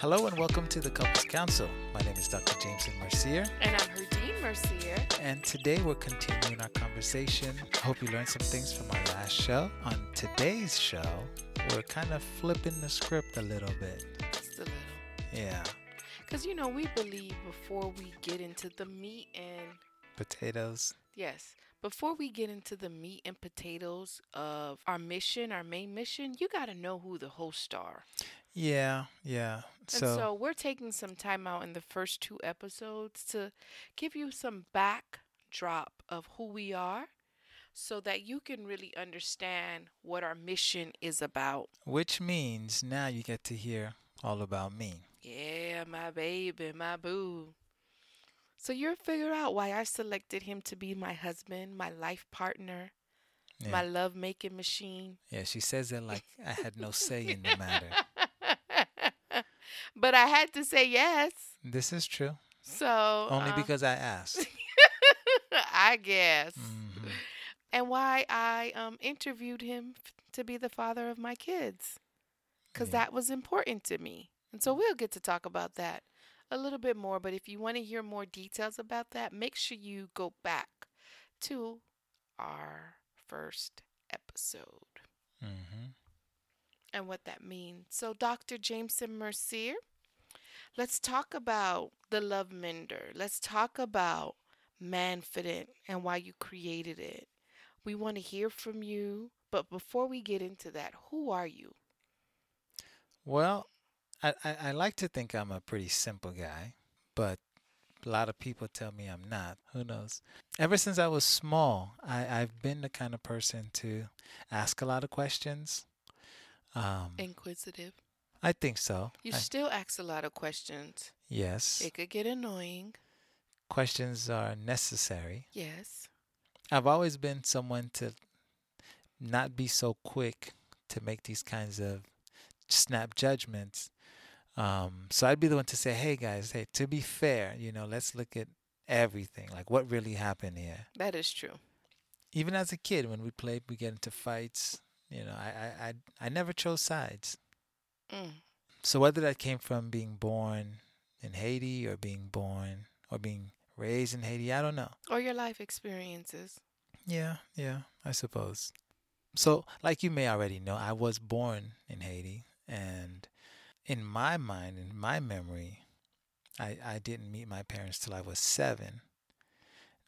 Hello and welcome to the Couples Council. My name is Dr. Jameson Mercier. And I'm Herdine Mercier. And today we're continuing our conversation. I hope you learned some things from our last show. On today's show, we're kind of flipping the script a little bit. Just a little. Yeah. Because, you know, we believe before we get into the meat and Potatoes. Yes. Before we get into the meat and potatoes of our mission, our main mission, you got to know who the hosts are. Yeah, yeah. And so we're taking some time out in the first two episodes to give you some backdrop of who we are so that you can really understand what our mission is about. which means now you get to hear all about me. Yeah, my baby, my boo. So you'll figure out why I selected him to be my husband, my life partner, Yeah. my love making machine. yeah, she says it like I had no say in the matter. but I had to say yes. This is true. So Only uh, because I asked. I guess. Mhm. And why I um interviewed him to be the father of my kids. Cuz Yeah. that was important to me. And so we'll get to talk about that a little bit more, but if you want to hear more details about that, make sure you go back to our first episode. Mhm. And what that means. So, Dr. Jameson Mercier, let's talk about the Love Mender. Let's talk about Manfident and why you created it. We want to hear from you, but before we get into that, who are you? Well, I, I, I like to think I'm a pretty simple guy, but a lot of people tell me I'm not. Who knows? Ever since I was small, I, I've been the kind of person to ask a lot of questions. Um, Inquisitive. I think so. You I- still ask a lot of questions. yes. It could get annoying. Questions are necessary. Yes. I've always been someone to not be so quick to make these kinds of snap judgments. Um, so I'd be the one to say, "Hey guys, hey, to be fair, you know, let's look at everything, like what really happened here." That is true. Even as a kid, when we played, we get into fights. You know, I I I, I never chose sides. Mm. So whether that came from being born in Haiti or being born or being raised in Haiti, I don't know. Or your life experiences. Yeah, yeah, I suppose. So, like you may already know, I was born in Haiti, and in my mind, in my memory, I, I didn't meet my parents till I was seven.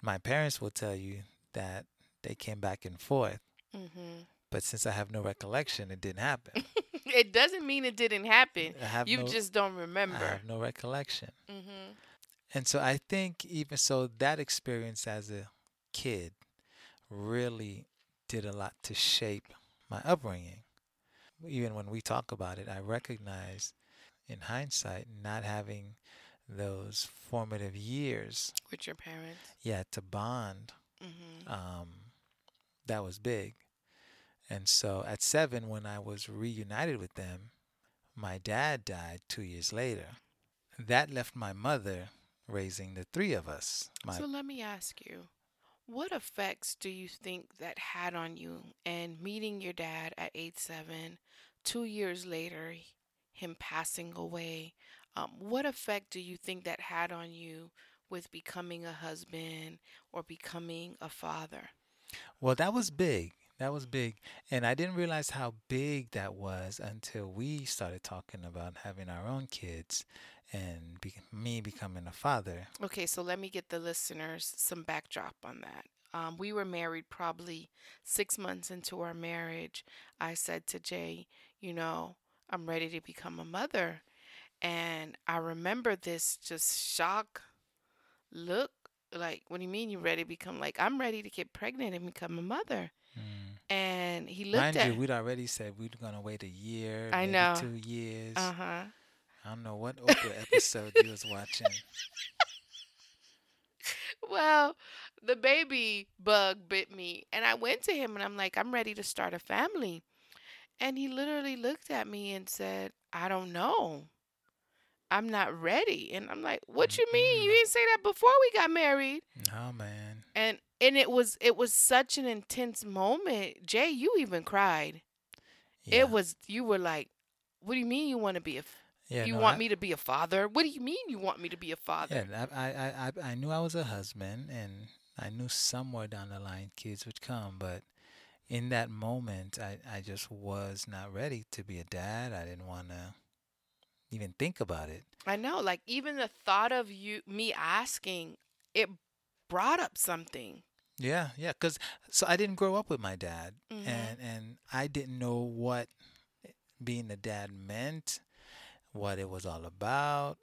My parents will tell you that they came back and forth, hmm but since I have no recollection, it didn't happen. it doesn't mean it didn't happen. You no, just don't remember. I have no recollection. hmm And so I think even so that experience as a kid really did a lot to shape my upbringing. Even when we talk about it, I recognize in hindsight not having those formative years, With your parents. yeah, to bond, hmm um, that was big. And so at seven, when I was reunited with them, my dad died two years later. That left my mother raising the three of us. My So let me ask you, what effects do you think that had on you and meeting your dad at age seven, two years later, him passing away? Um, what effect do you think that had on you with becoming a husband or becoming a father? Well, that was big. That was big. And I didn't realize how big that was until we started talking about having our own kids and be- me becoming a father. Okay, so let me get the listeners some backdrop on that. Um, we were married probably six months into our marriage. I said to Jay, you know, I'm ready to become a mother. And I remember this just shock look like, what do you mean you're ready to become like I'm ready to get pregnant and become a mother? Mm. And he looked Mind at you, we'd already said we were gonna wait a year, I maybe know. two years. uh huh. I don't know what Oprah episode you was watching. Well, the baby bug bit me, and I went to him and I'm like, I'm ready to start a family. And he literally looked at me and said, I don't know. I'm not ready. And I'm like, What you mean? You didn't say that before we got married. Oh man. And and it was it was such an intense moment. Jay, you even cried. Yeah. It was you were like, What do you mean you want to be a Yeah, you no, want I- me to be a father? What do you mean you want me to be a father? Yeah, I, I, I, I- I knew I was a husband, and I knew somewhere down the line kids would come. But in that moment, I, I just was not ready to be a dad. I didn't want to even think about it. I know, like even the thought of you me asking, it brought up something. Yeah, yeah, because so I didn't grow up with my dad, Mhm. and and I didn't know what being a dad meant, what it was all about.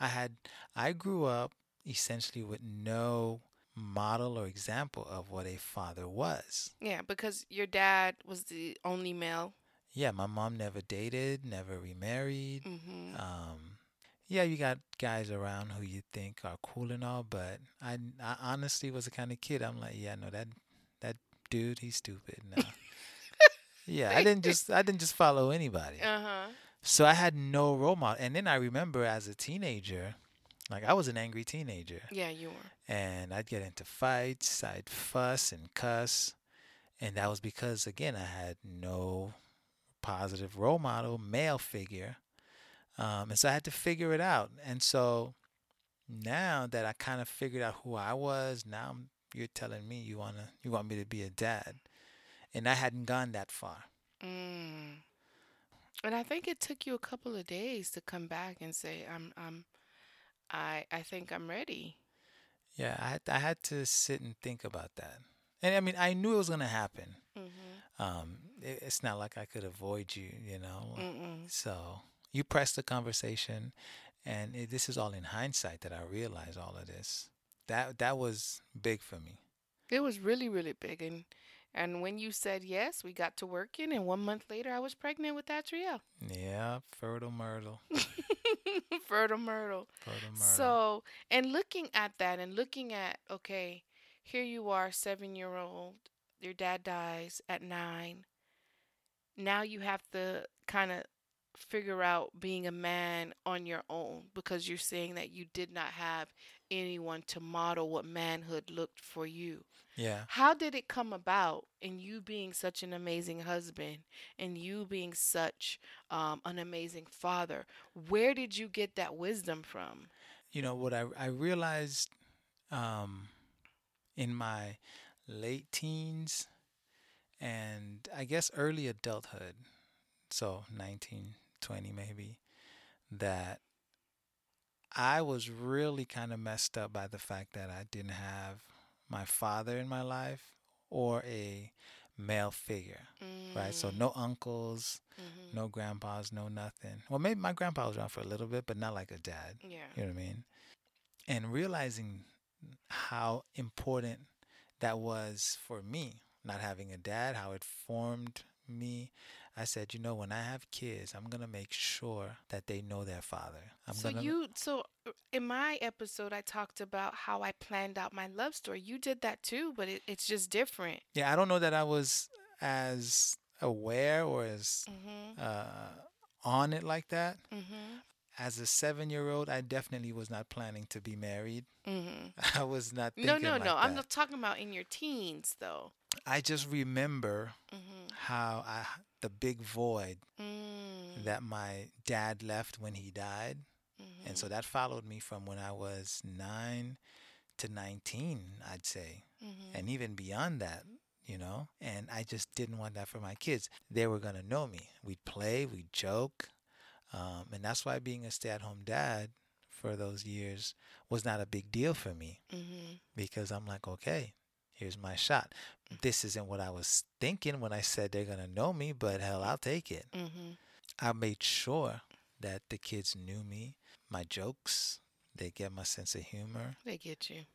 I had I grew up essentially with no model or example of what a father was. Yeah, because your dad was the only male. Yeah, my mom never dated, never remarried. hmm Um, yeah, you got guys around who you think are cool and all, but I, I honestly was the kind of kid I'm like, yeah, no, that that dude, he's stupid. No. yeah, I didn't just I didn't just follow anybody. Uh huh. So I had no role model. And then I remember as a teenager, like I was an angry teenager, Yeah, you were. and I'd get into fights, I'd fuss and cuss, and that was because again I had no positive role model, male figure, um, and so I had to figure it out. And so now that I kind of figured out who I was, now you're telling me you wanna you want me to be a dad, and I hadn't gone that far. Mm. And I think it took you a couple of days to come back and say, "I'm, I'm, I, I think I'm ready." Yeah, I had, I had to sit and think about that. And I mean, I knew it was gonna happen. Mm-hmm. Um, it, it's not like I could avoid you, you know. Mm-mm. So you press the conversation, and it, this is all in hindsight that I realize all of this. That that was big for me. It was really, really big, and and when you said yes, we got to working, and one month later, I was pregnant with Atriel. Yeah, fertile myrtle, Fertile Myrtle. fertile myrtle. So, and looking at that and looking at, okay, here you are, seven year old, your dad dies at nine. Now you have to kind of figure out being a man on your own because you're saying that you did not have anyone to model what manhood looked for you. yeah, How did it come about in you being such an amazing husband and you being such um, an amazing father? Where did you get that wisdom from? you know what I I realized um, in my late teens and I guess early adulthood, so 19, 20 maybe, that I was really kind of messed up by the fact that I didn't have my father in my life or a male figure, right? So no uncles, Mhm. no grandpas, no nothing. Well, maybe my grandpa was around for a little bit, but not like a dad. Yeah. You know what I mean? And realizing how important that was for me, not having a dad, how it formed me. I said, you know, when I have kids, I'm gonna make sure that they know their father. I'm so gonna you so uh, in my episode I talked about how I planned out my love story. You did that too, but it, it's just different. Yeah, I don't know that I was as aware or as Mhm. uh, on it like that. Mhm. As a seven year old, I definitely was not planning to be married. Mhm. I was not thinking No, no, like no. I'm not talking about in your teens though. I just remember Mhm. how I the big void Mm. that my dad left when he died. And Mhm. so that followed me from when I was 9 to 19, I'd say. Mhm. And even beyond that, you know? And I just didn't want that for my kids. They were going to know me. We'd play, we'd joke. Um, and that's why being a stay at home dad for those years was not a big deal for me Mhm. because I'm like, okay, here's my shot. This isn't what I was thinking when I said they're going to know me, but hell, I'll take it. Mhm. I made sure that the kids knew me, my jokes, they get my sense of humor. They get you.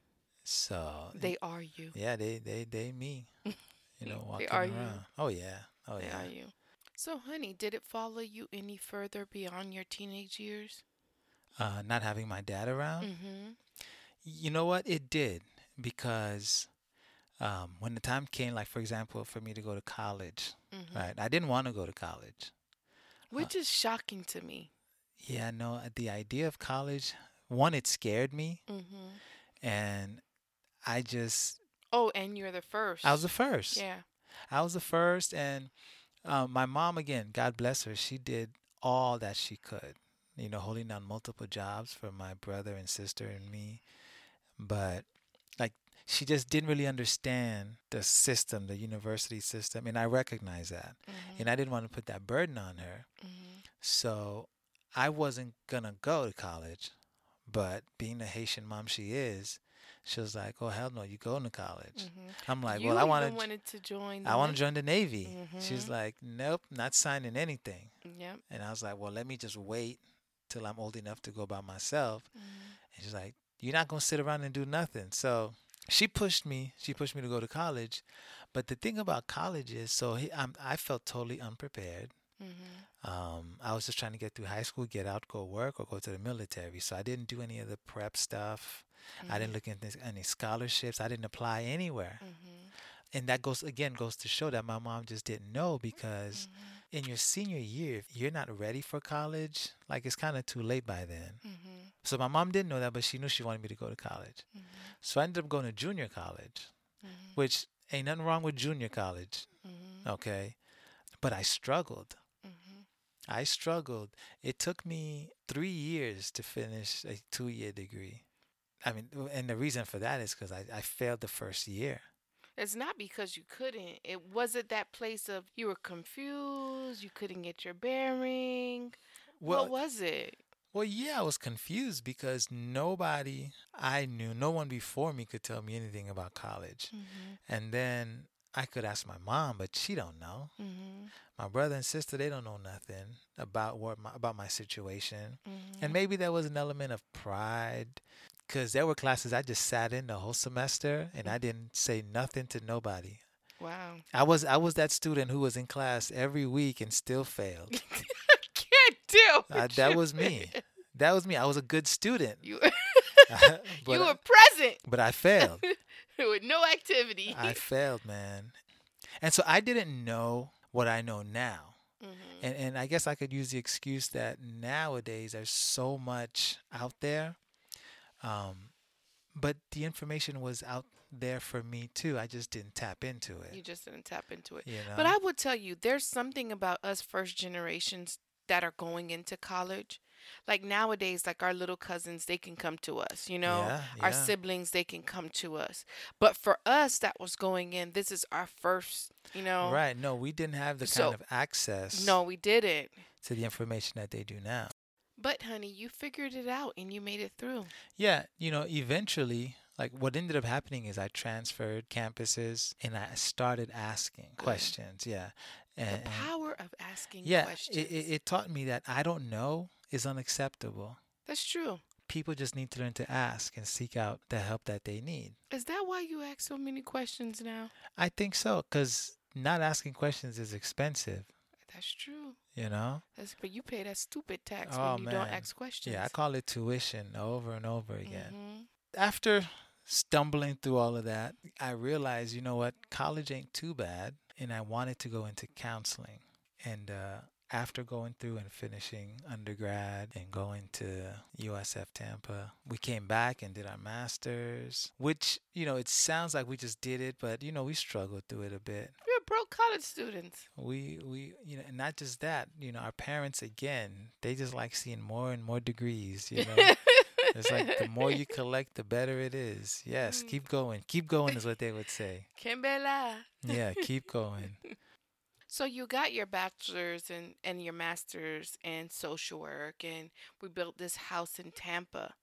So They are you. yeah, they they they me. You know, walking They are you. around. Oh yeah. Oh They yeah. are you. So, honey, did it follow you any further beyond your teenage years? Uh, not having my dad around. Mm-hmm. You know what? It did because um, when the time came, like for example, for me to go to college, mm-hmm. right? I didn't want to go to college. Which is shocking to me. Yeah, no, the idea of college, one, it scared me, Mm-hmm. and I just, Oh, and you're the first. I was the first. Yeah. I was the first, and um, my mom, again, God bless her, she did all that she could, you know, holding down multiple jobs for my brother and sister and me. But, she just didn't really understand the system, the university system, and I recognize that. Mm-hmm. And I didn't want to put that burden on her. Mm-hmm. So I wasn't going to go to college. But being the Haitian mom she is, she was like, "Oh hell no, you going to college?" Mm-hmm. I'm like, you "Well, I even want wanted to join. I want to join the Navy." She's Mhm. like, "Nope, not signing anything." Yep. And I was like, "Well, let me just wait till I'm old enough to go by myself." Mm-hmm. And she's like, "You're not gonna sit around and do nothing." So she pushed me. She pushed me to go to college. But the thing about college is, so he, I'm, I felt totally unprepared. Mm-hmm. Um, I was just trying to get through high school, get out, go work, or go to the military. So I didn't do any of the prep stuff. I didn't look into any scholarships. I didn't apply anywhere. Mm-hmm. And that goes again goes to show that my mom just didn't know because Mm-hmm. In your senior year, if you're not ready for college, like it's kind of too late by then. Mm-hmm. So my mom didn't know that, but she knew she wanted me to go to college. Mm-hmm. So I ended up going to junior college, Mm-hmm. which ain't nothing wrong with junior college, Mm-hmm. okay? But I struggled. Mm-hmm. I struggled. It took me three years to finish a two year degree. I mean, and the reason for that is because I, I failed the first year. It's not because you couldn't. It wasn't that place of you were confused, you couldn't get your bearing. Well, what was it? well, yeah, I was confused because nobody I knew, no one before me could tell me anything about college. Mm-hmm. And then I could ask my mom, but she don't know. Mm-hmm. My brother and sister, they don't know nothing about what my, about my situation. Mm-hmm. And maybe there was an element of pride because there were classes I just sat in the whole semester and I didn't say nothing to nobody. wow. I was I was that student who was in class every week and still failed. Can't do. With that was me. That was me. I was a good student, You you were present but I failed. with no activity. I failed, man. And so I didn't know what I know now. mm-hmm. And and I guess I could use the excuse that nowadays there's so much out there. Um, but the information was out there for me too. I just didn't tap into it. You just didn't tap into it. You know. But I would tell you, there's something about us first generations that are going into college. Like nowadays, like our little cousins, they can come to us, you know? Yeah, Our siblings, they can come to us. But for us that was going in, this is our first, you know? Right. No, we didn't have the So- kind of access No, we didn't. to the information that they do now. But honey, you figured it out and you made it through. Yeah, you know, eventually, like what ended up happening is I transferred campuses and I started asking Good. questions. Yeah. And, The power of asking yeah, questions. it, it, it taught me that I don't know is unacceptable. That's true. People just need to learn to ask and seek out the help that they need. Is that why you ask so many questions now? I think so, because not asking questions is expensive, That's true. you know? That's but you pay that stupid tax Oh, when you don't ask questions. Yeah, I call it tuition over and over again. Mhm. after stumbling through all of that, I realized, you know what, college ain't too bad, and I wanted to go into counseling. And uh, after going through and finishing undergrad and going to USF Tampa, we came back and did our masters, which, you know, it sounds like we just did it, but, you know, we struggled through it a bit. Broke college students. We, we, you know, and not just that, you know, our parents, again, they just like seeing more and more degrees, you know. It's like the more you collect, the better it is. Yes, Mm. keep going. Keep going is what they would say. Kimbella. Yeah, keep going. So you got your bachelor's and, and your master's in social work and we built this house in Tampa.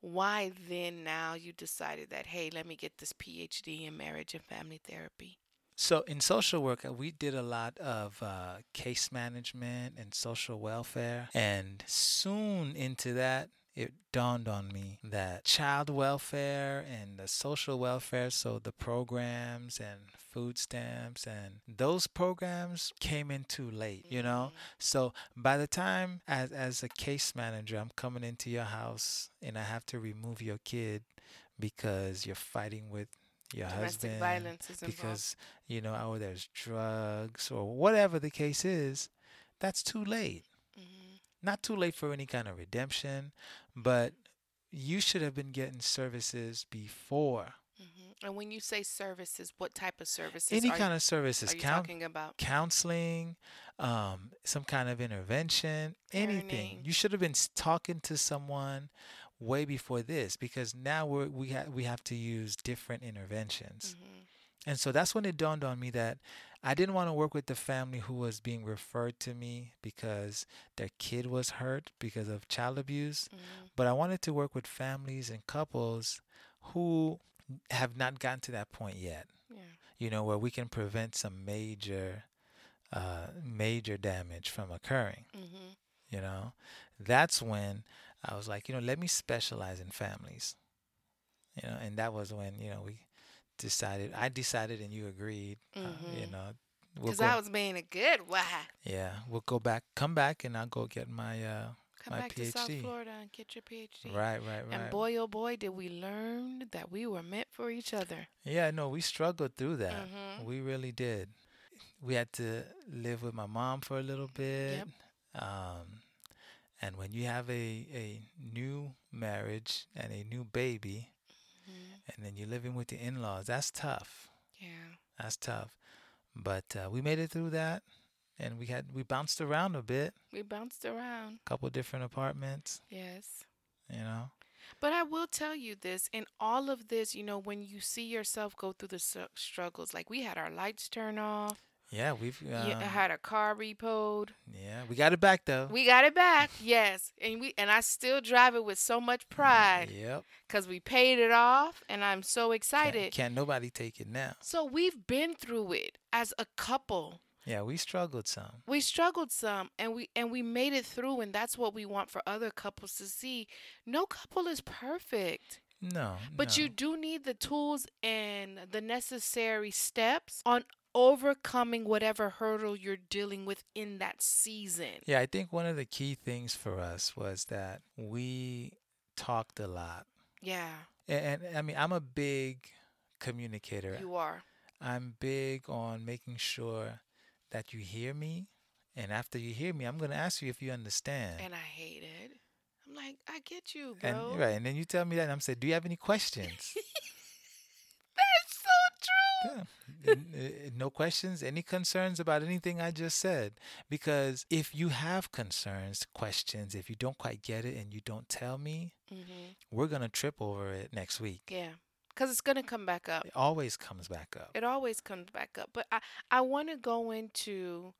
Why then now you decided that hey, let me get this PhD in marriage and family therapy? So in social work, uh, we did a lot of uh, case management and social welfare, and soon into that, it dawned on me that child welfare and the social welfare, so the programs and food stamps and those programs came in too late, you know? So by the time as as a case manager I'm coming into your house and I have to remove your kid because you're fighting with your Domestic husband violence is involved. because you know oh there's drugs or whatever the case is that's too late. Hmm not too late for any kind of redemption but you should have been getting services before. Hmm And when you say services, what type of services any kind of services are you talking about? counseling um, some kind of intervention anything. You should have been talking to someone way before this because now we're, we, ha- we have to use different interventions hmm And so that's when it dawned on me that I didn't want to work with the family who was being referred to me because their kid was hurt because of child abuse, hmm but I wanted to work with families and couples who have not gotten to that point yet, Yeah. you know, where we can prevent some major uh, major damage from occurring, hmm you know. That's when I was like, you know, let me specialize in families. You know, and that was when, you know, we decided I decided and you agreed. Uh, you Mhm. know, we'll Because I was being a good wife. yeah, we'll go back, come back, and I'll go get my uh, Come My back to South PhD. Florida and get your PhD. right, right, right. And boy, oh boy, did we learn that we were meant for each other. yeah, no, we struggled through that. Mhm. We really did. We had to live with my mom for a little bit. Yep. Um, and when you have a, a new marriage and a new baby, Mhm. and then you're living with the in-laws, that's tough. Yeah. That's tough. But uh, we made it through that, and we had we bounced around a bit, We bounced around. A couple different apartments, Yes. you know. But I will tell you this in all of this, you know, when you see yourself go through the struggles, like we had our lights turn off, Yeah, we've yeah, I um, had a car repoed. yeah, we got it back though. We got it back, yes, and we and I still drive it with so much pride Yep. because we paid it off, and I'm so Can't, excited. can't nobody take it now. So we've been through it as a couple. Yeah, we struggled some. We struggled some, and we and we made it through, and that's what we want for other couples to see. No couple is perfect. No, But no. you do need the tools and the necessary steps on overcoming whatever hurdle you're dealing with in that season. Yeah, I think one of the key things for us was that we talked a lot. Yeah, And, and I mean, I'm a big communicator. you are. I'm big on making sure that you hear me. And after you hear me, I'm going to ask you if you understand. And I hate it. I'm like, I get you, And, right, and then you tell me that, and I'm saying, "Do you have any questions?" That's so true. Yeah. N- uh, no questions, any concerns about anything I just said? Because if you have concerns, questions, if you don't quite get it and you don't tell me, hmm we're gonna trip over it next week. Yeah, because it's gonna come back up. It always comes back up. It always comes back up. But I, I want to go into,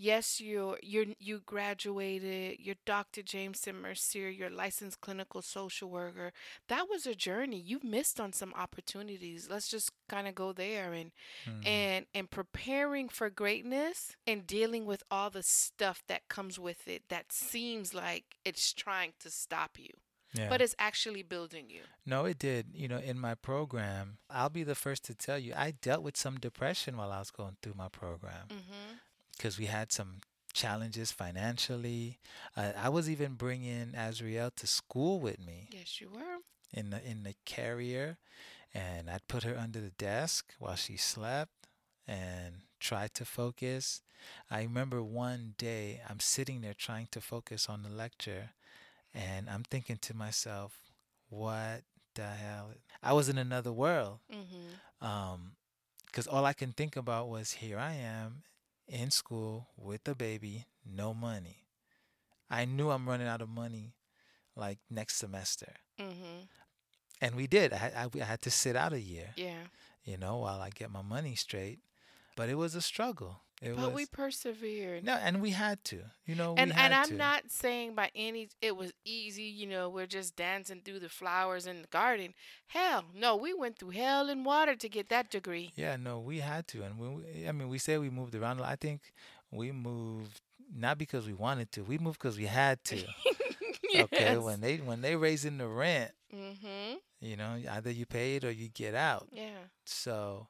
yes, you you you graduated. You're Dr. Jameson Mercier. You're licensed clinical social worker. That was a journey. You missed on some opportunities. Let's just kind of go there and Mhm. and and preparing for greatness and dealing with all the stuff that comes with it that seems like it's trying to stop you, yeah. but it's actually building you. no, it did. You know, in my program, I'll be the first to tell you, I dealt with some depression while I was going through my program. Mm-hmm. Because we had some challenges financially. Uh, I was even bringing Azriel to school with me Yes, you were. in the in the carrier, and I'd put her under the desk while she slept and tried to focus. I remember one day I'm sitting there trying to focus on the lecture, and I'm thinking to myself, "What the hell?" I was in another world Mm-hmm. um because all i can think about was here i am in school with a baby no money. I knew i'm running out of money like next semester. Mm-hmm. and we did. I, I, I had to sit out a year Yeah. you know while i get my money straight. But it was a struggle it but was we persevered. no and we had to you know and we had and I'm to. not saying by any it was easy, you know, we're just dancing through the flowers in the garden. Hell, no, we went through hell and water to get that degree. Yeah, no, we had to, and we, I mean, we say we moved around. I think we moved not because we wanted to. We moved because we had to. yes. Okay, when they when they raising the rent, Mm-hmm. you know, either you pay it or you get out. Yeah. So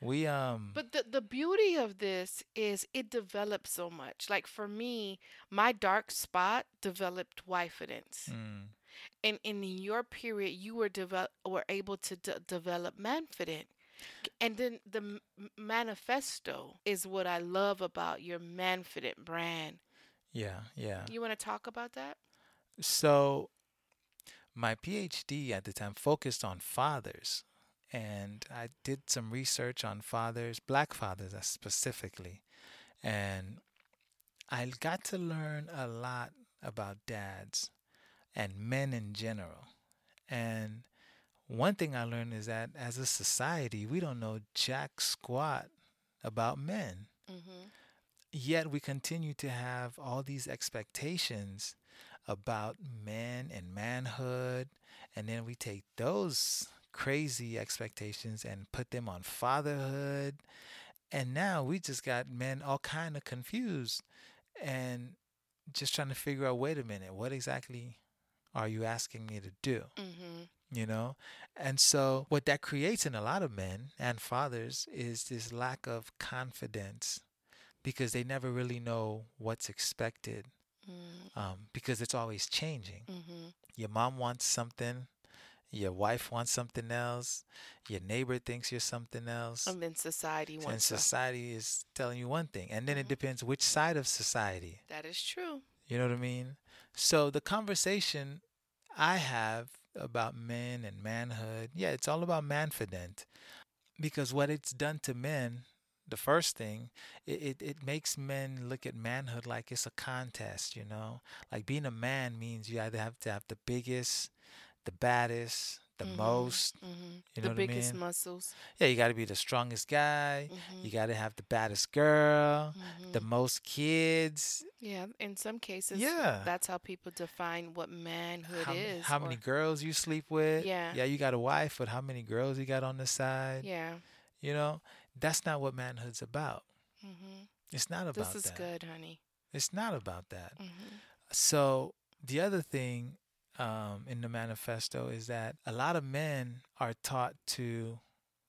we um But the the beauty of this is it develops so much. Like for me, my dark spot developed wifidence. mm, And in your period, you were develop were able to de- develop manfident. And then the manifesto is what I love about your manfident brand. yeah, yeah. You want to talk about that? So my PhD at the time focused on fathers and I did some research on fathers, black fathers specifically. And I got to learn a lot about dads and men in general. And one thing I learned is that as a society, we don't know jack squat about men. Mm-hmm. Yet we continue to have all these expectations about men and manhood. And then we take those crazy expectations and put them on fatherhood. And now we just got men all kind of confused and just trying to figure out wait a minute, what exactly are you asking me to do? Mm-hmm. you know and so what that creates in a lot of men and fathers is this lack of confidence because they never really know what's expected Mm-hmm. um, because it's always changing Mm-hmm. your mom wants something your wife wants something else your neighbor thinks you're something else And then society and wants to. society is telling you one thing and then it Mhm. depends which side of society That is true. you know what I mean? So the conversation I have about men and manhood, yeah, it's all about manfident. Because what it's done to men, the first thing, it, it, it makes men look at manhood like it's a contest, you know? Like being a man means you either have to have the biggest, the baddest, the Mhm. most. Mm-hmm. You know the biggest I mean? muscles. Yeah, you got to be the strongest guy. Mm-hmm. You got to have the baddest girl, mm-hmm. the most kids. Yeah, in some cases, Yeah. that's how people define what manhood how, is. how many girls you sleep with. Yeah. Yeah, you got a wife, but how many girls you got on the side? Yeah. You know, that's not what manhood's about. Mm-hmm. It's not about This is that. good, honey. It's not about that. Mm-hmm. So the other thing um, in the manifesto is that a lot of men are taught to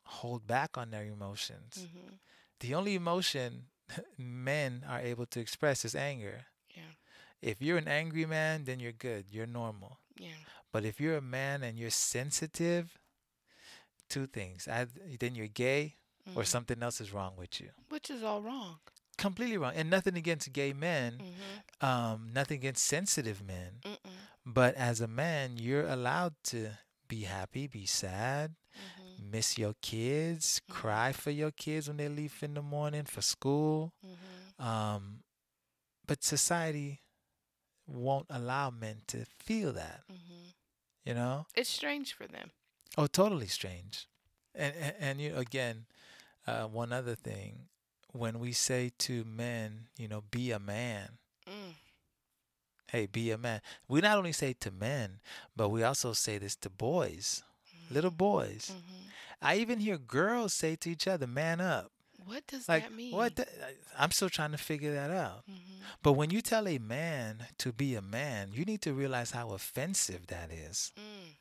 hold back on their emotions. Mm-hmm. The only emotion men are able to express is anger. Yeah. If you're an angry man, then you're good. You're normal. Yeah. But if you're a man and you're sensitive, two things. Either, then you're gay or Mhm. something else is wrong with you. Which is all wrong. Completely wrong. And nothing against gay men, Mm-hmm. um, nothing against sensitive men. Mm-mm. But as a man, you're allowed to be happy, be sad, Mm-hmm. miss your kids, Mhm. cry for your kids when they leave in the morning for school. Mm-hmm. Um, but society won't allow men to feel that, Mm-hmm. you know? It's strange for them. Oh, totally strange. And and, and you again, uh, one other thing, when we say to men, you know, be a man. Hey, be a man. We not only say to men, but we also say this to boys, little boys. Mm-hmm. I even hear girls say to each other, "Man up." What does Like that mean? what? The, I'm still trying to figure that out. Mm-hmm. But when you tell a man to be a man, you need to realize how offensive that is. Mm.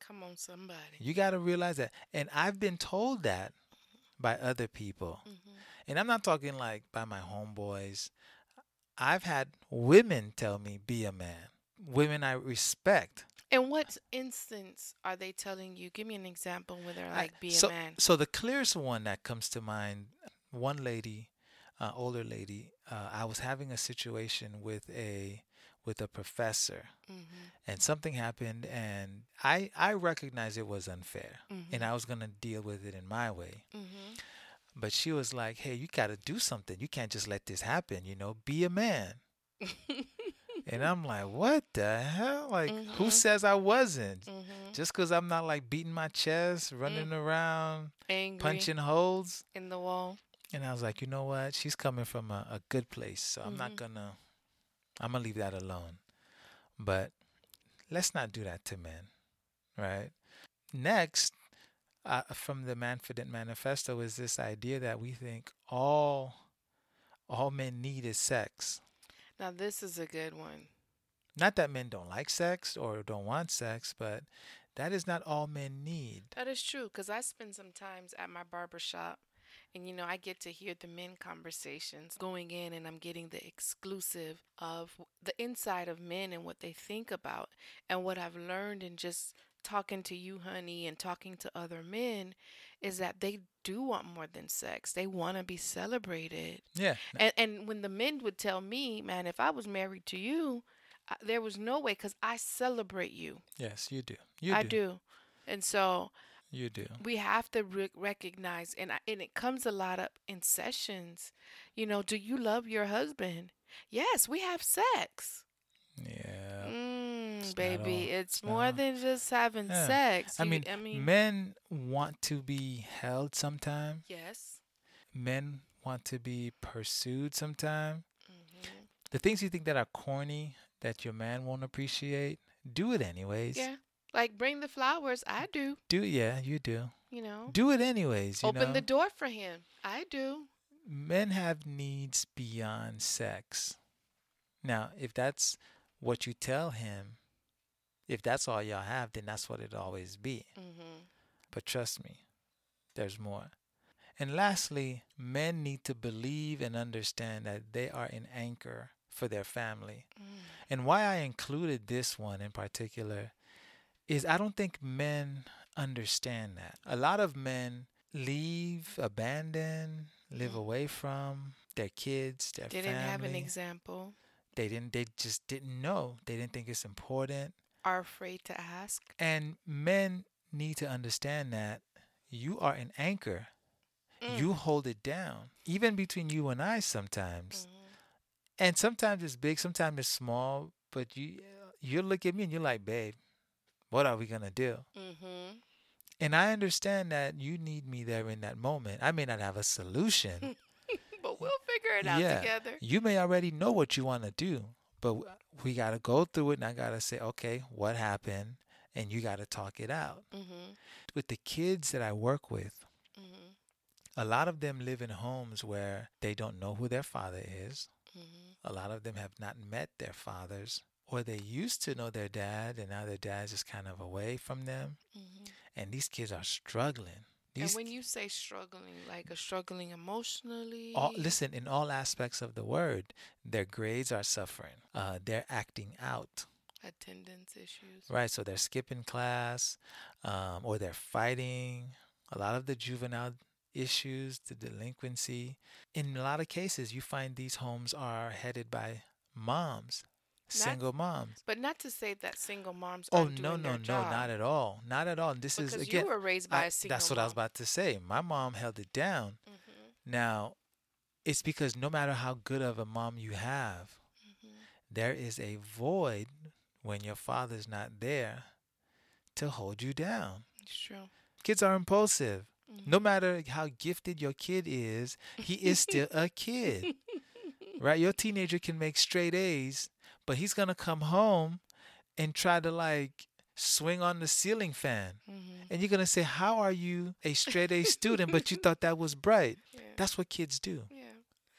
Come on, somebody. You got to realize that. And I've been told that by other people. Mm-hmm. And I'm not talking like by my homeboys. I've had women tell me, be a man. Women I respect. In what instance are they telling you? Give me an example where they're like, be so, a man. So the clearest one that comes to mind, one lady, uh, older lady, uh, I was having a situation with a with a professor Mm-hmm. and something happened and I I recognized it was unfair Mm-hmm. and I was going to deal with it in my way. mm-hmm. But she was like, "Hey, you got to do something. You can't just let this happen, you know? Be a man." And I'm like, "What the hell? Like who Mhm. says I wasn't?" mm-hmm. Just cuz I'm not like beating my chest, running around, Angry punching holes. in the wall. And I was like, "You know what? She's coming from a, a good place, so I'm not Mhm. going to I'm going to leave that alone." But let's not do that to men, right? Next, uh, from the Manfident Manifesto is this idea that we think all all men need is sex. Now this is a good one. Not that men don't like sex or don't want sex, but that is not all men need. That is true because I spend some times at my barber shop and you know I get to hear the men conversations going in and I'm getting the exclusive of the inside of men and what they think about and what I've learned in just talking to you honey and talking to other men is that they do want more than sex. They want to be celebrated. Yeah. And and when the men would tell me, man, if I was married to you, I, there was no way cuz I celebrate you. Yes, you do. You I do. do. And so You do. we have to re- recognize and I, and it comes a lot up in sessions you know do you love your husband yes we have sex Yeah. Mm, baby it's more not- than just having Yeah. sex I You- mean, i mean men want to be held sometime. yes Men want to be pursued sometime. hmm The things you think that are corny that your man won't appreciate, do it anyways. yeah like bring the flowers i do Do yeah, you do. you know Do it anyways. You open know? the door for him i do men have needs beyond sex. Now, if that's what you tell him, if that's all y'all have, then that's what it'll always be. hmm But trust me, there's more. And lastly, men need to believe and understand that they are an anchor for their family. Mm. And why I included this one in particular is I don't think men understand that. A lot of men leave, abandon, live Mm. away from their kids, their didn't have an example They didn't they just didn't know. They didn't think it's important. Are afraid to ask And men need to understand that you are an anchor. Mm. You hold it down. Even between you and I sometimes. Mhm. And sometimes it's big, sometimes it's small, but you you look at me and you're like, babe, what are we gonna do? Mhm. And I understand that you need me there in that moment. I may not have a solution. but we'll figure it out Yeah. together. you may already know what you want to do, but we got to go through it and I got to say, okay, what happened? And you got to talk it out. Mhm. With the kids that I work with, Mhm. a lot of them live in homes where they don't know who their father is. Mhm. A lot of them have not met their fathers, or they used to know their dad, and now their dad's just kind of away from them. Mhm. And these kids are struggling. And when you say struggling, like a struggling emotionally, all, listen, in all aspects of the word, their grades are suffering. Uh, they're acting out, attendance issues. right? So they're skipping class, um, or they're fighting. A lot of the juvenile issues, the delinquency. In a lot of cases, you find these homes are headed by moms, single moms. But not to say that single moms Oh no no no, job. not at all, not at all. This because is again. you were raised by I- a single that's what I was about to say. My mom held it down. Mhm. Now, it's because no matter how good of a mom you have, Mhm. there is a void when your father's not there to hold you down. It's true. Kids are impulsive. No matter how gifted your kid is, he is still a kid. Right? Your teenager can make straight A's, but he's to come home and try to like swing on the ceiling fan. Mhm. And you're going to say, How are you a straight A student, but you thought that was bright? Yeah. That's what kids do, yeah.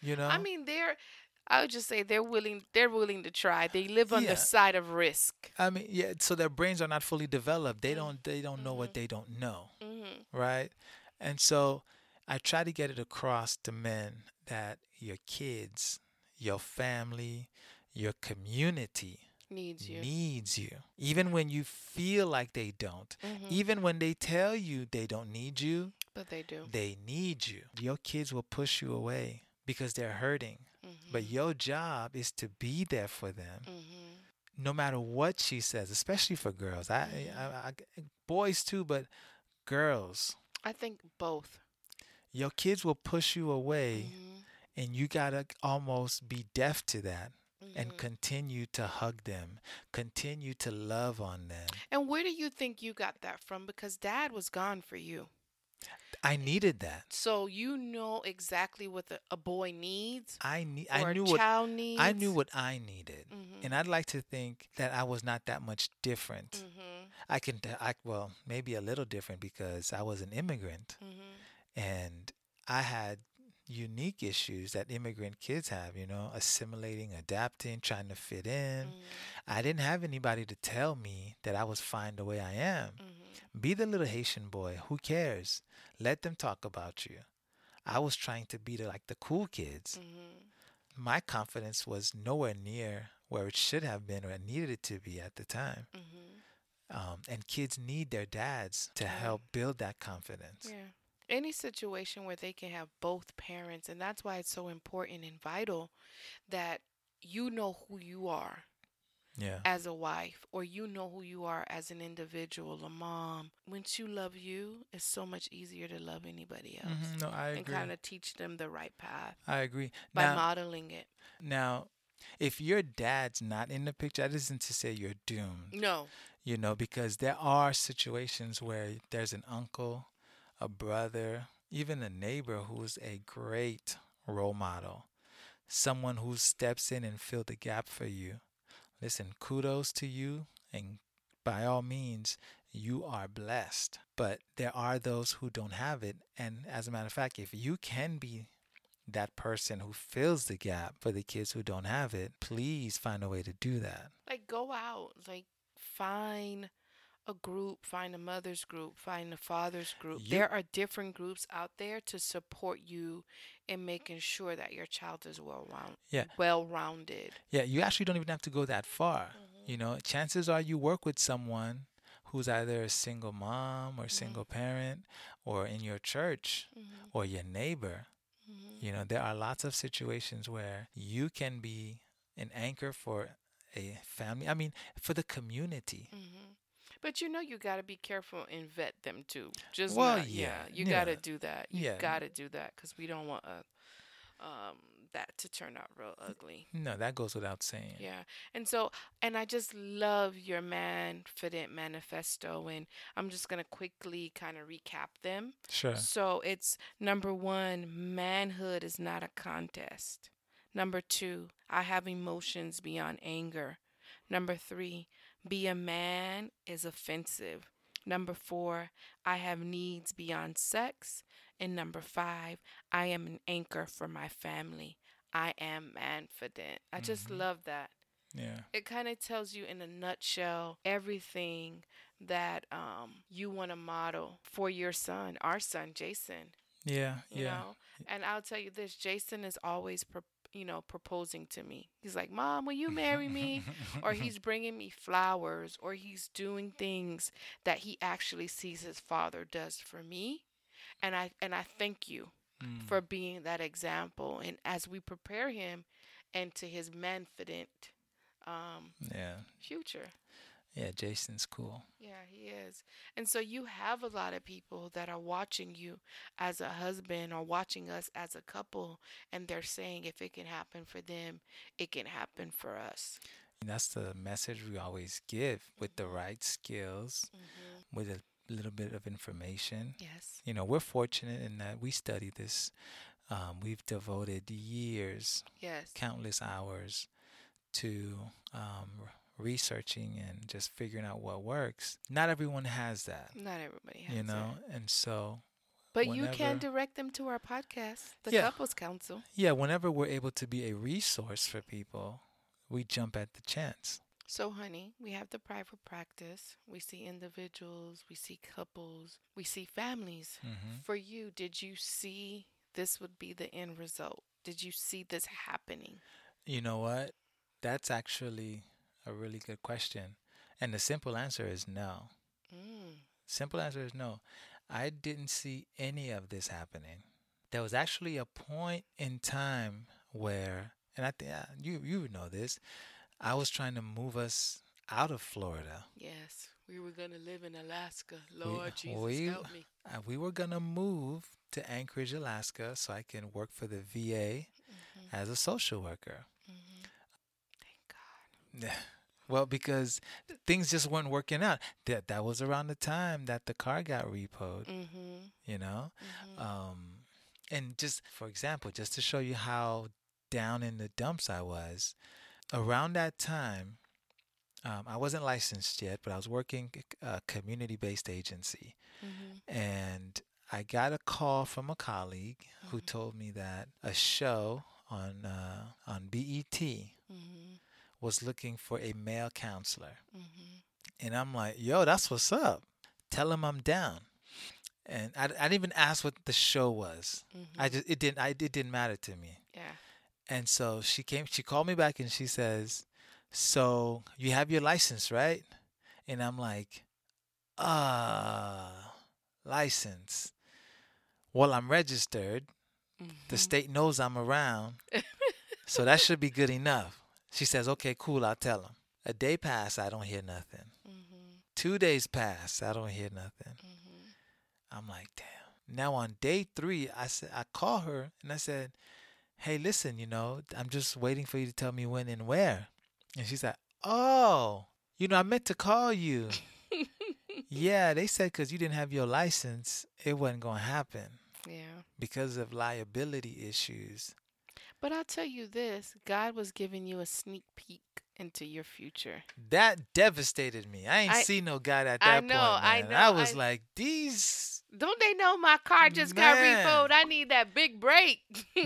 you know? I mean, they're. I would just say they're willing. They're willing to try. They live on Yeah. the side of risk. I mean, yeah. So their brains are not fully developed. They don't. They don't know what they don't know, hmm right? And so, I try to get it across to men that your kids, your family, your community Needs you. needs you, even when you feel like they don't. Mhm. Even when they tell you they don't need you, But they do. they need you. Your kids will push you away because they're hurting. Mhm. But your job is to be there for them. Mhm. no matter what she says, especially for girls. I, I, I, boys too, but girls. I think both. Your kids will push you away, Mhm. and you gotta almost be deaf to that and continue to hug them, continue to love on them. And where do you think you got that from? Because dad was gone for you. I needed that. So you know exactly what the, a boy needs I need. I knew a what child needs. I knew what I needed, Mhm. and I'd like to think that I was not that much different. Mhm. I can. I well, maybe a little different because I was an immigrant. Mhm. and I had unique issues that immigrant kids have, you know, assimilating, adapting, trying to fit in. Mm-hmm. I didn't have anybody to tell me that I was fine the way I am. Mm-hmm. Be the little Haitian boy. Who cares? Let them talk about you. I was trying to be the, like the cool kids. Mm-hmm. My confidence was nowhere near where it should have been or it needed it to be at the time. Mm-hmm. Um, and kids need their dads to help build that confidence. Yeah. Any situation where they can have both parents, and that's why it's so important and vital that you know who you are Yeah. as a wife, or you know who you are as an individual, a mom. Once you love you, it's so much easier to love anybody else Mhm. No, I and kind of teach them the right path I agree. by Now, modeling it. now, if your dad's not in the picture, that isn't to say you're doomed. No. you know, because there are situations where there's an uncle, a brother, even a neighbor who's a great role model, someone who steps in and fill the gap for you. Listen, kudos to you, and by all means, you are blessed. But there are those who don't have it, and as a matter of fact, if you can be that person who fills the gap for the kids who don't have it, please find a way to do that. Like, go out. Like, find a group, find a mother's group, find a father's group. You- there are different groups out there to support you in making sure that your child is well round Yeah. well rounded. Yeah, you actually don't even have to go that far. Mm-hmm. You know, chances are you work with someone who's either a single mom or mm-hmm. single parent or in your church mm-hmm. or your neighbor. You know, there are lots of situations where you can be an anchor for a family. I mean, for the community. But you know you got to be careful and vet them too. Just Well, not- yeah, you yeah. got to do that. You Yeah. got to do that because we don't want a. um, that to turn out real ugly. No, that goes without saying. Yeah. And so, and I just love your man Manfident manifesto. And I'm just going to quickly kind of recap them. Sure. So it's number one, manhood is not a contest. Number two, I have emotions beyond anger. Number three, be a man is offensive. Number four, I have needs beyond sex. And number five, I am an anchor for my family. I am manfident. I just love that Yeah. it kind of tells you in a nutshell everything that um, you want to model for your son, our son, Jason. Yeah. You yeah. know, and I'll tell you this: Jason is always, pro- you know, proposing to me. He's like, "Mom, will you marry me?" or he's bringing me flowers, or he's doing things that he actually sees his father does for me, and I and I thank you Mm. for being that example. And as we prepare him into his manfident um, Yeah. future. Yeah. Jason's cool. Yeah, he is. And so you have a lot of people that are watching you as a husband or watching us as a couple, and they're saying if it can happen for them, it can happen for us. And that's the message we always give with the right skills, with a little bit of information. Yes. You know, we're fortunate in that we study this. Um, we've devoted years, Yes. countless hours to um, researching and just figuring out what works. Not everyone has that, Not everybody has you know, and so But you can direct them to our podcast, the Yeah. Couples Council. yeah, whenever we're able to be a resource for people, we jump at the chance. So, honey, we have the private practice. We see individuals, we see couples, we see families. hmm For you, did you see this would be the end result? Did you see this happening? You know what? That's actually a really good question. And the simple answer is no. Mm. Simple answer is no. I didn't see any of this happening. There was actually a point in time where, and I think you you would know this, I was trying to move us out of Florida. Yes, we were going to live in Alaska. We- Lord Jesus, we, help me. uh, we were gonna move to Anchorage, Alaska, so I can work for the VA Mm-hmm. as a social worker. Thank God. Yeah. Well, because things just weren't working out. That that was around the time that the car got repoed. Mm-hmm. You know, um, and just for example, just to show you how down in the dumps I was, around that time, um, I wasn't licensed yet, but I was working a community-based agency, Mm-hmm. and I got a call from a colleague who Mhm. told me that a show on uh, on BET Mhm. Was looking for a male counselor. Mhm. And I'm like, yo, that's what's up. Tell him I'm down. And I, I didn't even ask what the show was. I Mhm. just it didn't I it didn't matter to me. Yeah. And so she came she called me back and she says, "So, you have your license, right?" And I'm like, "Uh, license. Well, I'm registered. The Mhm. state knows I'm around. so that should be good enough." She says, "Okay, cool, I'll tell him. A day passed, I don't hear nothing. Mhm. Two days pass, I don't hear nothing. Mhm. I'm like, damn. Now on day three, I said I call her and I said, Hey, listen, you know, I'm just waiting for you to tell me when and where. And she's like, Oh, you know, I meant to call you. yeah, they said because you didn't have your license, it wasn't gonna happen Yeah. because of liability issues. But I'll tell you this God was giving you a sneak peek into your future. That devastated me. I ain't I- see no God at that I point. know, I know, I was I- like, these Don't they know my car just got Man. repoed? I need that big break.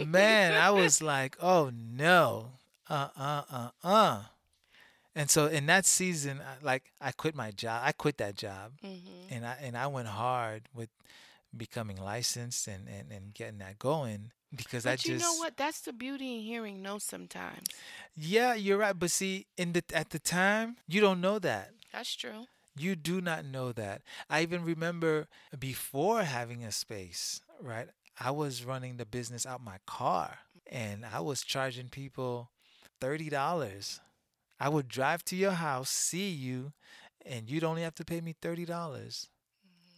man, I was like, oh no, uh, uh, uh, uh. And so in that season, like I quit my job. I quit that job, hmm and I and I went hard with becoming licensed and and, and getting that going because I But just you know what? That's the beauty in hearing no sometimes. yeah, you're right. But see, in the at the time, you don't know that. That's true. You do not know that. I even remember before having a space, right? I was running the business out my car and I was charging people $30. I would drive to your house, see you, and you'd only have to pay me $30.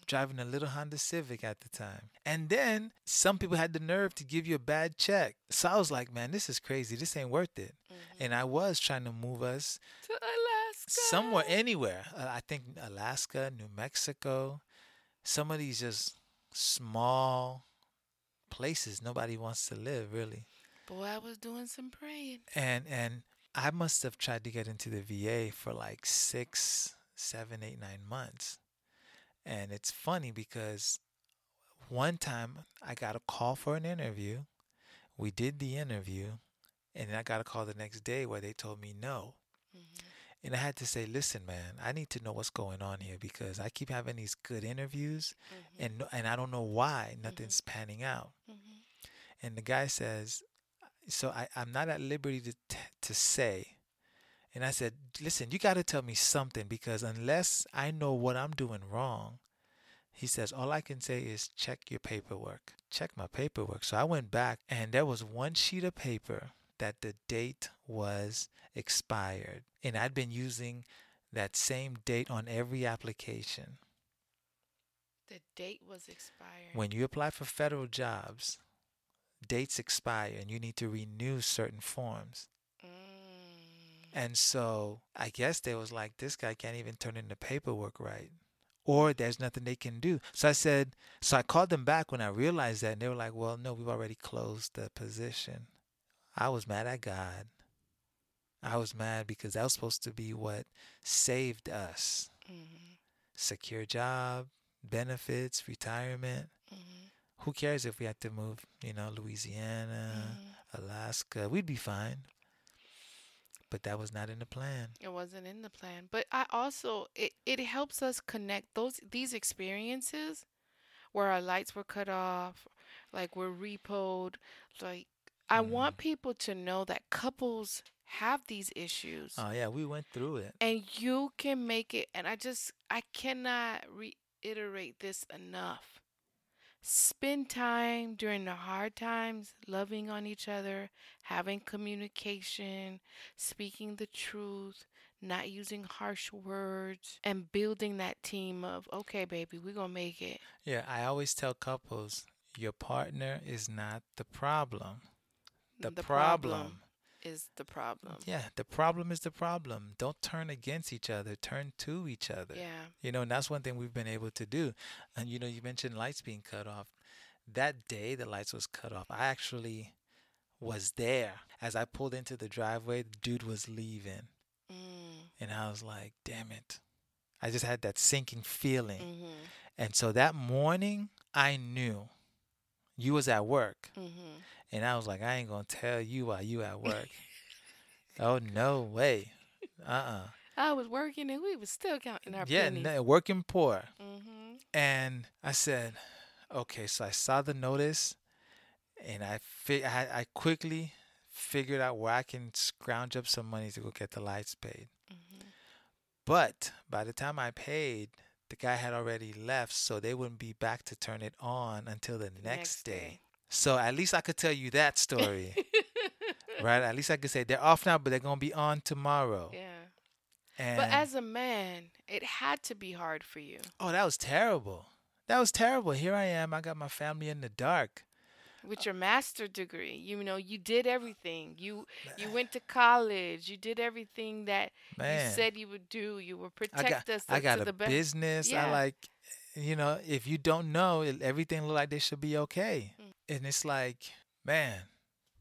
Driving a little Honda Civic at the time. And then some people had the nerve to give you a bad check. So I was like, man, this is crazy. This ain't worth it. Mhm. And I was trying to move us To Alaska. somewhere anywhere uh, i think alaska new mexico some of these just small places nobody wants to live really Boy, I was doing some praying. and and i must have tried to get into the va for like six seven eight nine months and it's funny because one time i got a call for an interview we did the interview and then i got a call the next day where they told me no Mhm. And I had to say, listen, man, I need to know what's going on here because I keep having these good interviews Mhm. and and I don't know why nothing's panning out. Mhm. And the guy says, so I, I'm not at liberty to t- to say. And I said, listen, you got to tell me something because unless I know what I'm doing wrong, he says, all I can say is check your paperwork. Check my paperwork. So I went back and there was one sheet of paper that the date was expired. And I'd been using that same date on every application. The date was expired. When you apply for federal jobs, dates expire and you need to renew certain forms. And so I guess they was like, this guy can't even turn in the paperwork right. Or there's nothing they can do. So I said, so I called them back when I realized that. And they were like, well, no, we've already closed the position. I was mad at God. I was mad because that was supposed to be what saved us Mhm. secure job, benefits, retirement. Mhm. Who cares if we had to move, you know, Louisiana, Mhm. Alaska? We'd be fine. But that was not in the plan. It wasn't in the plan. But I also it, it helps us connect those these experiences where our lights were cut off, like we're repoed, like I Mm. want people to know that couples have these issues. Oh yeah, we went through it. and you can make it and i just i cannot reiterate this enough spend time during the hard times loving on each other having communication speaking the truth not using harsh words and building that team of okay baby we're gonna make it Yeah, I always tell couples your partner is not the problem. The, problem. Is the problem Yeah, the problem is the problem. Don't turn against each other, turn to each other. yeah You know, and that's one thing we've been able to do. And you know, you mentioned lights being cut off. That day the lights was cut off, I actually was there. As I pulled into the driveway, the dude was leaving. mm. And I was like, damn it. I just had that sinking feeling. hmm And so that morning, I knew you was at work, Mm-hmm. And I was like, I ain't gonna tell you while you at work. oh no way. Uh-uh. I was working and we was still counting our Yeah, pennies. no, working poor. mm-hmm. And I said, okay, so I saw the notice and I, fi- I, I quickly figured out where I can scrounge up some money to go get the lights paid. Mm-hmm. But by the time I paid, the guy had already left, so they wouldn't be back to turn it on until the next, next day. day. So at least I could tell you that story, right? At least I could say they're off now, but they're gonna be on tomorrow. Yeah. And But as a man, it had to be hard for you. oh, that was terrible. That was terrible. Here I am. I got my family in the dark. with your master degree. You know, you did everything. You you went to college. You did everything that Man, you said you would do. You would I protect got us I to got a the best. business. Yeah. I like, you know, if you don't know, everything look like they should be okay. Mm. And it's like, man,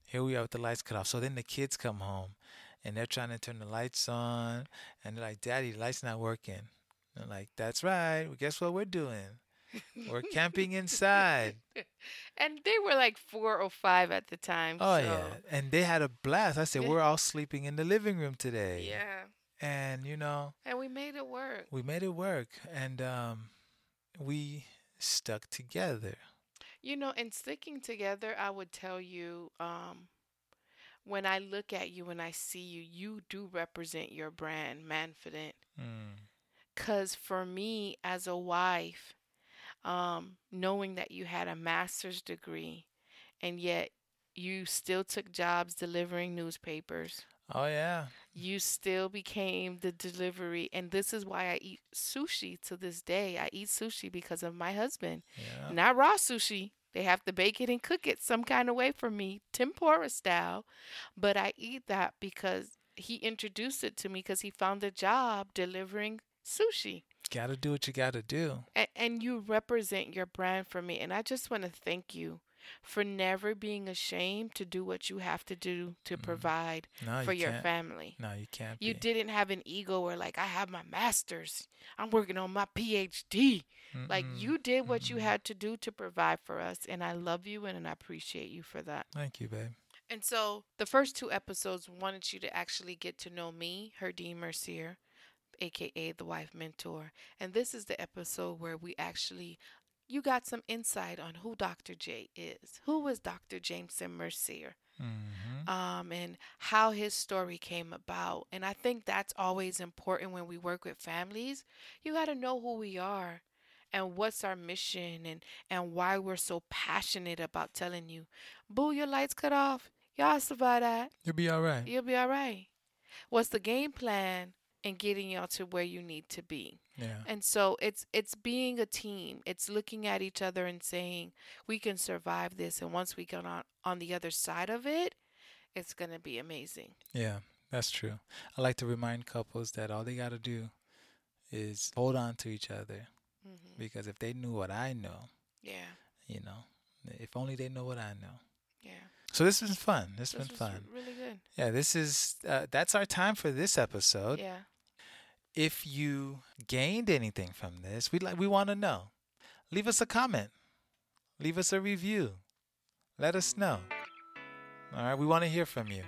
here we are with the lights cut off. So then the kids come home, and they're trying to turn the lights on, and they're like, "Daddy, the lights not working." And I'm like, "That's right. Well, guess what we're doing? We're camping inside." And they were like four or five at the time. Oh so, yeah, and they had a blast. I said, "We're all sleeping in the living room today." Yeah. and you know. And we made it work. we made it work and um, we stuck together You know, in sticking together, I would tell you, um, when I look at you and I see you, you do represent your brand, Manfident. mm. Because for me, as a wife, um, knowing that you had a master's degree and yet you still took jobs delivering newspapers, oh yeah you still became the delivery. And this is why I eat sushi to this day. I eat sushi because of my husband. yeah Not raw sushi. They have to bake it and cook it some kind of way for me, tempura style. But I eat that because he introduced it to me because he found a job delivering sushi. gotta do what you gotta do And, and you represent your brand for me. And I just want to thank you for never being ashamed to do what you have to do to Mhm. provide no for you your can't family. no you can't You be. didn't have an ego or like, I have my master's. I'm working on my PhD. Like Mm-mm. you did what you mm-mm. had to do to provide for us, and I love you and I appreciate you for that. thank you babe And so the first two episodes wanted you to actually get to know me, Herdine Mercier, aka the wife mentor. And this is the episode where we actually you got some insight on who Dr. J is. Who was Dr. Jameson Mercier? mm-hmm. um, and how his story came about. And I think that's always important when we work with families. You got to know who we are and what's our mission and, and why we're so passionate about telling you, boo, your lights cut off. Y'all survive that. you'll be all right You'll be all right. What's the game plan in getting y'all to where you need to be? yeah And so it's it's being a team. It's looking at each other and saying we can survive this and once we get on on the other side of it, it's going to be amazing. yeah that's true i like to remind couples that all they gotta do is hold on to each other hmm because if they knew what i know Yeah. you know if only they know what i know Yeah. So this has been fun this has been fun really good. yeah this is uh, that's our time for this episode Yeah. if you gained anything from this, we like we want to know. Leave us a comment. Leave us a review. Let us know. All right, we want to hear from you.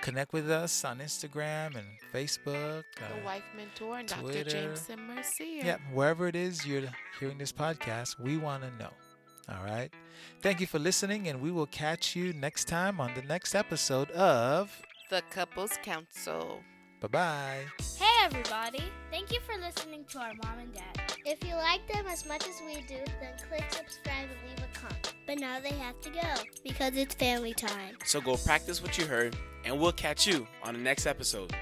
Connect with us on Instagram and Facebook. The uh, wife mentor and Dr. Twitter. Jameson Mercier. yeah, wherever it is you're hearing this podcast, we want to know. All right. Thank you for listening, and we will catch you next time on the next episode of The Couples Council. Bye Bye. Hey everybody! Thank you for listening to our mom and dad. If you like them as much as we do, then click subscribe and leave a comment. But now they have to go because it's family time. So go practice what you heard, and we'll catch you on the next episode.